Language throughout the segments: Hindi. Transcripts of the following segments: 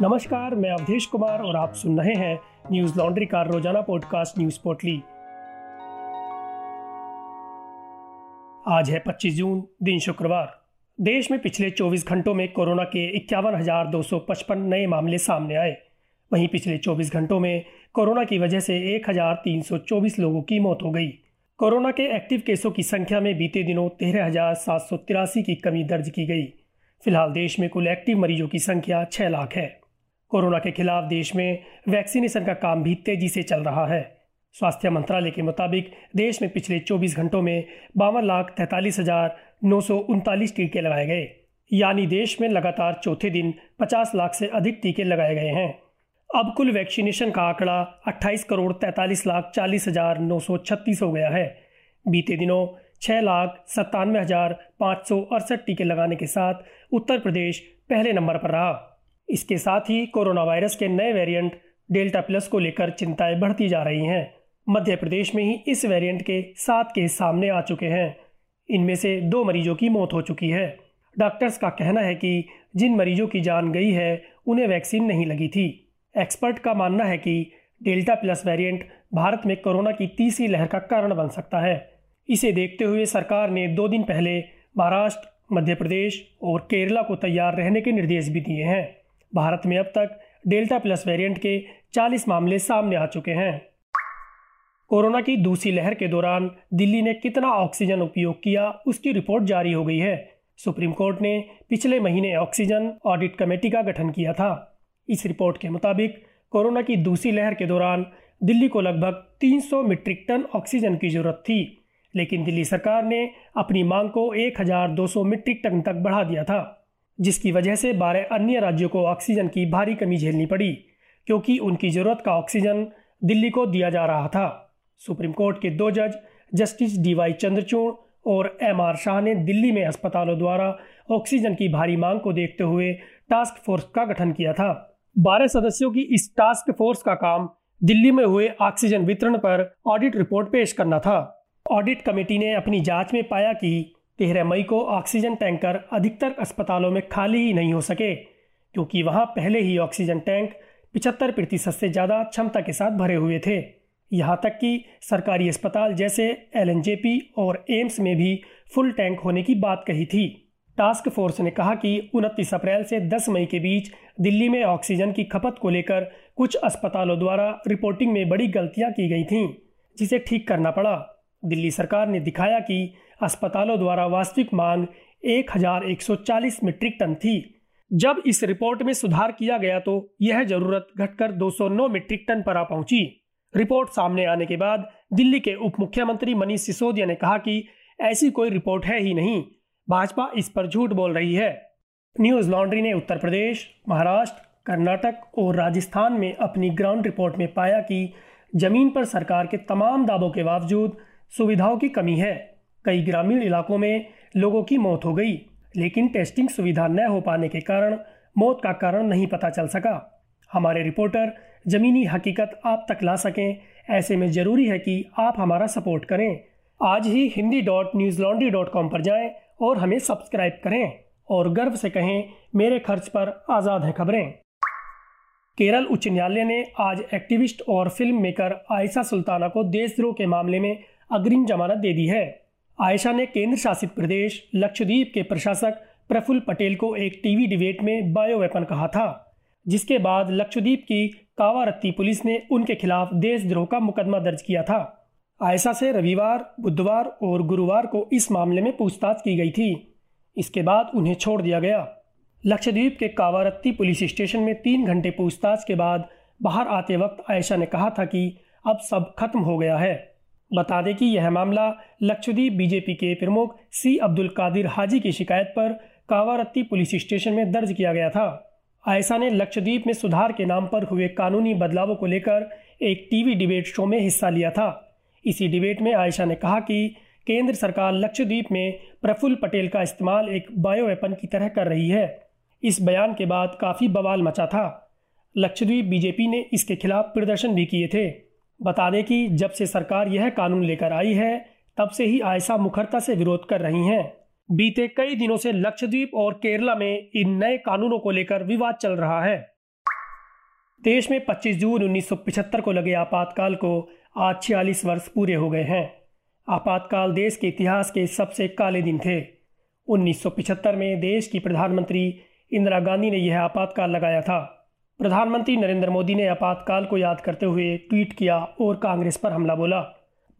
नमस्कार, मैं अवधेश कुमार और आप सुन रहे हैं न्यूज़ लॉन्ड्री का रोज़ाना पॉडकास्ट न्यूज़ पोर्टली। आज है 25 जून, दिन शुक्रवार। देश में पिछले 24 घंटों में कोरोना के इक्यावन नए मामले सामने आए। वहीं पिछले 24 घंटों में कोरोना की वजह से 1324 लोगों की मौत हो गई। कोरोना के एक्टिव केसों की संख्या में बीते दिनों तेरह की कमी दर्ज की गई। फ़िलहाल देश में कुल एक्टिव मरीजों की संख्या छह लाख है। कोरोना के खिलाफ देश में वैक्सीनेशन का काम भी तेज़ी से चल रहा है। स्वास्थ्य मंत्रालय के मुताबिक, देश में पिछले 24 घंटों में बावन लाख तैतालीस हज़ार नौ सौ उनतालीस टीके लगाए गए। यानी देश में लगातार चौथे दिन 50 लाख से अधिक टीके लगाए गए हैं। अब कुल वैक्सीनेशन का आंकड़ा 28 करोड़ तैतालीस लाख चालीस हज़ार नौ सौ छत्तीस हो गया है। बीते दिनों छह लाख सत्तानवे हज़ार पाँच सौ अड़सठ टीके लगाने के साथ उत्तर प्रदेश पहले नंबर पर रहा। इसके साथ ही कोरोना वायरस के नए वेरिएंट डेल्टा प्लस को लेकर चिंताएँ बढ़ती जा रही हैं। मध्य प्रदेश में ही इस वेरिएंट के सात केस सामने आ चुके हैं। इनमें से दो मरीजों की मौत हो चुकी है। डॉक्टर्स का कहना है कि जिन मरीजों की जान गई है, उन्हें वैक्सीन नहीं लगी थी। एक्सपर्ट का मानना है कि डेल्टा प्लस वेरिएंट भारत में कोरोना की तीसरी लहर का कारण बन सकता है। इसे देखते हुए सरकार ने दो दिन पहले महाराष्ट्र, मध्य प्रदेश और केरला को तैयार रहने के निर्देश भी दिए हैं। भारत में अब तक डेल्टा प्लस वेरिएंट के 40 मामले सामने आ चुके हैं। कोरोना की दूसरी लहर के दौरान दिल्ली ने कितना ऑक्सीजन उपयोग किया, उसकी रिपोर्ट जारी हो गई है। सुप्रीम कोर्ट ने पिछले महीने ऑक्सीजन ऑडिट कमेटी का गठन किया था। इस रिपोर्ट के मुताबिक कोरोना की दूसरी लहर के दौरान दिल्ली को लगभग 300 मीट्रिक टन ऑक्सीजन की ज़रूरत थी, लेकिन दिल्ली सरकार ने अपनी मांग को 1200 मीट्रिक टन तक बढ़ा दिया था। जिसकी वजह से बारह अन्य राज्यों को ऑक्सीजन की भारी कमी झेलनी पड़ी, क्योंकि उनकी ज़रूरत का ऑक्सीजन दिल्ली को दिया जा रहा था। सुप्रीम कोर्ट के दो जज, जस्टिस डी वाई चंद्रचूड़ और एम आर शाह ने दिल्ली में अस्पतालों द्वारा ऑक्सीजन की भारी मांग को देखते हुए टास्क फोर्स का गठन किया था। बारह सदस्यों की इस टास्क फोर्स का काम दिल्ली में हुए ऑक्सीजन वितरण पर ऑडिट रिपोर्ट पेश करना था। ऑडिट कमेटी ने अपनी जाँच में पाया कि तेरह मई को ऑक्सीजन टैंकर अधिकतर अस्पतालों में खाली ही नहीं हो सके, क्योंकि वहाँ पहले ही ऑक्सीजन टैंक पिछहत्तर प्रतिशत से ज़्यादा क्षमता के साथ भरे हुए थे। यहाँ तक कि सरकारी अस्पताल जैसे एल और एम्स में भी फुल टैंक होने की बात कही थी। टास्क फोर्स ने कहा कि 29 अप्रैल से 10 मई के बीच दिल्ली में ऑक्सीजन की खपत को लेकर कुछ अस्पतालों द्वारा रिपोर्टिंग में बड़ी गलतियाँ की गई थीं, जिसे ठीक करना पड़ा। दिल्ली सरकार ने दिखाया कि अस्पतालों द्वारा वास्तविक मांग 1140 मीट्रिक टन थी। जब इस रिपोर्ट में सुधार किया गया तो यह ज़रूरत घटकर 209 मीट्रिक टन पर आ पहुँची। रिपोर्ट सामने आने के बाद दिल्ली के उप मुख्यमंत्री मनीष सिसोदिया ने कहा कि ऐसी कोई रिपोर्ट है ही नहीं। भाजपा इस पर झूठ बोल रही है। न्यूज़ लॉन्ड्री ने उत्तर प्रदेश, महाराष्ट्र, कर्नाटक और राजस्थान में अपनी ग्राउंड रिपोर्ट में पाया कि ज़मीन पर सरकार के तमाम दावों के बावजूद सुविधाओं की कमी है। कई ग्रामीण इलाकों में लोगों की मौत हो गई, लेकिन टेस्टिंग सुविधा न हो पाने के कारण मौत का कारण नहीं पता चल सका। हमारे रिपोर्टर, ज़मीनी हकीकत आप तक ला सकें। ऐसे में ज़रूरी है कि आप हमारा सपोर्ट करें। आज ही Hindi dot news laundry dot com पर जाएँ और हमें सब्सक्राइब करें और गर्व से कहें, मेरे खर्च पर आज़ाद हैं खबरें। केरल उच्च न्यायालय ने आज एक्टिविस्ट और फ़िल्म मेकर आयशा सुल्ताना को देशद्रोह के मामले में अग्रिम जमानत दे दी है। आयशा ने केंद्र शासित प्रदेश लक्षद्वीप के प्रशासक प्रफुल्ल पटेल को एक टीवी डिबेट में बायो वेपन कहा था, जिसके बाद लक्षद्वीप की कावारत्ती पुलिस ने उनके खिलाफ देशद्रोह का मुकदमा दर्ज किया था। आयशा से रविवार, बुधवार और गुरुवार को इस मामले में पूछताछ की गई थी। इसके बाद उन्हें छोड़ दिया गया। लक्षद्वीप के कावारत्ती पुलिस स्टेशन में तीन घंटे पूछताछ के बाद बाहर आते वक्त आयशा ने कहा था कि अब सब खत्म हो गया है। बता दें कि यह मामला लक्षद्वीप बीजेपी के प्रमुख सी अब्दुल कादिर हाजी की शिकायत पर कावारत्ती पुलिस स्टेशन में दर्ज किया गया था। आयसा ने लक्षद्वीप में सुधार के नाम पर हुए कानूनी बदलावों को लेकर एक टीवी डिबेट शो में हिस्सा लिया था। इसी डिबेट में आयशा ने कहा कि केंद्र सरकार लक्षद्वीप में प्रफुल्ल पटेल का इस्तेमाल एक बायो वेपन की तरह कर रही है। इस बयान के बाद काफ़ी बवाल मचा था। लक्षद्वीप बीजेपी ने इसके खिलाफ प्रदर्शन भी किए थे। बता दें कि जब से सरकार यह कानून लेकर आई है, तब से ही आयशा मुखरता से विरोध कर रही हैं। बीते कई दिनों से लक्षद्वीप और केरला में इन नए कानूनों को लेकर विवाद चल रहा है। देश में 25 जून 1975 को लगे आपातकाल को आज छियालीस वर्ष पूरे हो गए हैं। आपातकाल देश के इतिहास के सबसे काले दिन थे। 1975 में देश की प्रधानमंत्री इंदिरा गांधी ने यह आपातकाल लगाया था। प्रधानमंत्री नरेंद्र मोदी ने आपातकाल को याद करते हुए ट्वीट किया और कांग्रेस पर हमला बोला।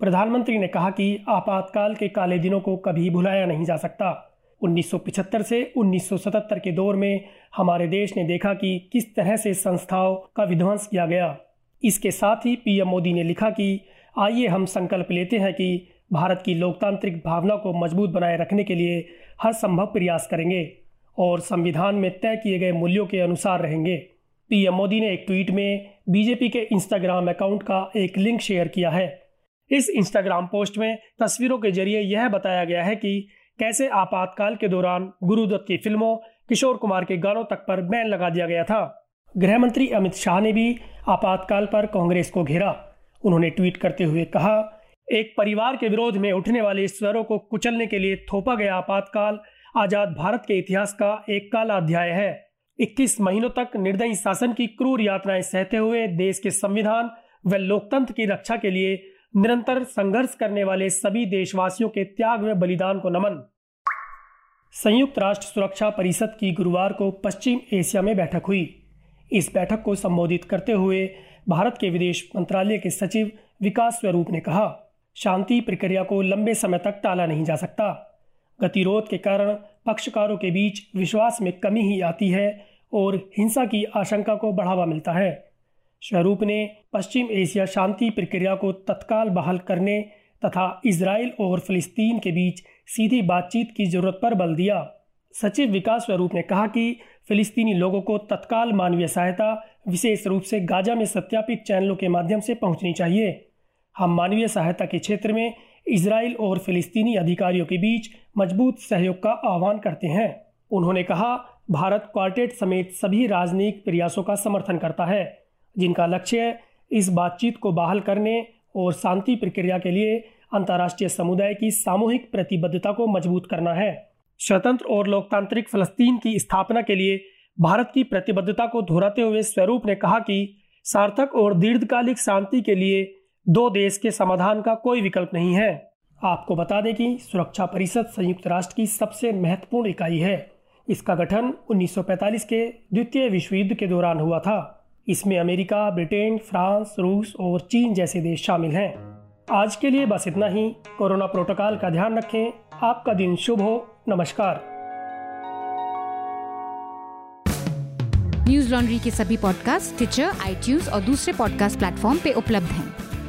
प्रधानमंत्री ने कहा कि आपातकाल के काले दिनों को कभी भुलाया नहीं जा सकता। 1975 से 1977 के दौर में हमारे देश ने देखा कि किस तरह से संस्थाओं का विध्वंस किया गया। इसके साथ ही पीएम मोदी ने लिखा कि, आइए हम संकल्प लेते हैं कि भारत की लोकतांत्रिक भावना को मज़बूत बनाए रखने के लिए हर संभव प्रयास करेंगे और संविधान में तय किए गए मूल्यों के अनुसार रहेंगे। पीएम मोदी ने एक ट्वीट में बीजेपी के इंस्टाग्राम अकाउंट का एक लिंक शेयर किया है। इस इंस्टाग्राम पोस्ट में तस्वीरों के ज़रिए यह बताया गया है कि कैसे आपातकाल के दौरान गुरुदत्त की फ़िल्मों, किशोर कुमार के गानों तक पर बैन लगा दिया गया था। गृह मंत्री अमित शाह ने भी आपातकाल पर कांग्रेस को घेरा। उन्होंने ट्वीट करते हुए कहा, एक परिवार के विरोध में उठने वाले स्वरों को कुचलने के लिए थोपा गया आपातकाल आज़ाद भारत के इतिहास का एक काला अध्याय है। 21 महीनों तक निर्दयी शासन की क्रूर यात्राएँ सहते हुए देश के संविधान व लोकतंत्र की रक्षा के लिए निरंतर संघर्ष करने वाले सभी देशवासियों के त्याग व बलिदान को नमन। संयुक्त राष्ट्र सुरक्षा परिषद की गुरुवार को पश्चिम एशिया में बैठक हुई। इस बैठक को संबोधित करते हुए भारत के विदेश मंत्रालय के सचिव विकास स्वरूप ने कहा, शांति प्रक्रिया को लंबे समय तक टाला नहीं जा सकता। गतिरोध के कारण पक्षकारों के बीच विश्वास में कमी ही आती है और हिंसा की आशंका को बढ़ावा मिलता है। स्वरूप ने पश्चिम एशिया शांति प्रक्रिया को तत्काल बहाल करने तथा इसराइल और फिलिस्तीन के बीच सीधी बातचीत की ज़रूरत पर बल दिया। सचिव विकास स्वरूप ने कहा कि फिलिस्तीनी लोगों को तत्काल मानवीय सहायता, विशेष रूप से गाजा में सत्यापित चैनलों के माध्यम से पहुंचनी चाहिए। हम मानवीय सहायता के क्षेत्र में इसराइल और फिलिस्तीनी अधिकारियों के बीच मज़बूत सहयोग का आह्वान करते हैं। उन्होंने कहा, भारत क्वार्टेट समेत सभी राजनयिक प्रयासों का समर्थन करता है, जिनका लक्ष्य इस बातचीत को बहाल करने और शांति प्रक्रिया के लिए अंतर्राष्ट्रीय समुदाय की सामूहिक प्रतिबद्धता को मज़बूत करना है। स्वतंत्र और लोकतांत्रिक फलस्तीन की स्थापना के लिए भारत की प्रतिबद्धता को दोहराते हुए स्वरूप ने कहा कि सार्थक और दीर्घकालिक शांति के लिए दो देश के समाधान का कोई विकल्प नहीं है। आपको बता दें कि सुरक्षा परिषद संयुक्त राष्ट्र की सबसे महत्वपूर्ण इकाई है। इसका गठन 1945 के द्वितीय विश्व युद्ध के दौरान हुआ था। इसमें अमेरिका, ब्रिटेन, फ्रांस, रूस और चीन जैसे देश शामिल हैं। आज के लिए बस इतना ही। कोरोना प्रोटोकॉल का ध्यान रखें। आपका दिन शुभ हो। नमस्कार। न्यूज़ लॉन्ड्री के सभी पॉडकास्ट ट्विटर आईटीज और दूसरे पॉडकास्ट प्लेटफॉर्म पे उपलब्ध हैं।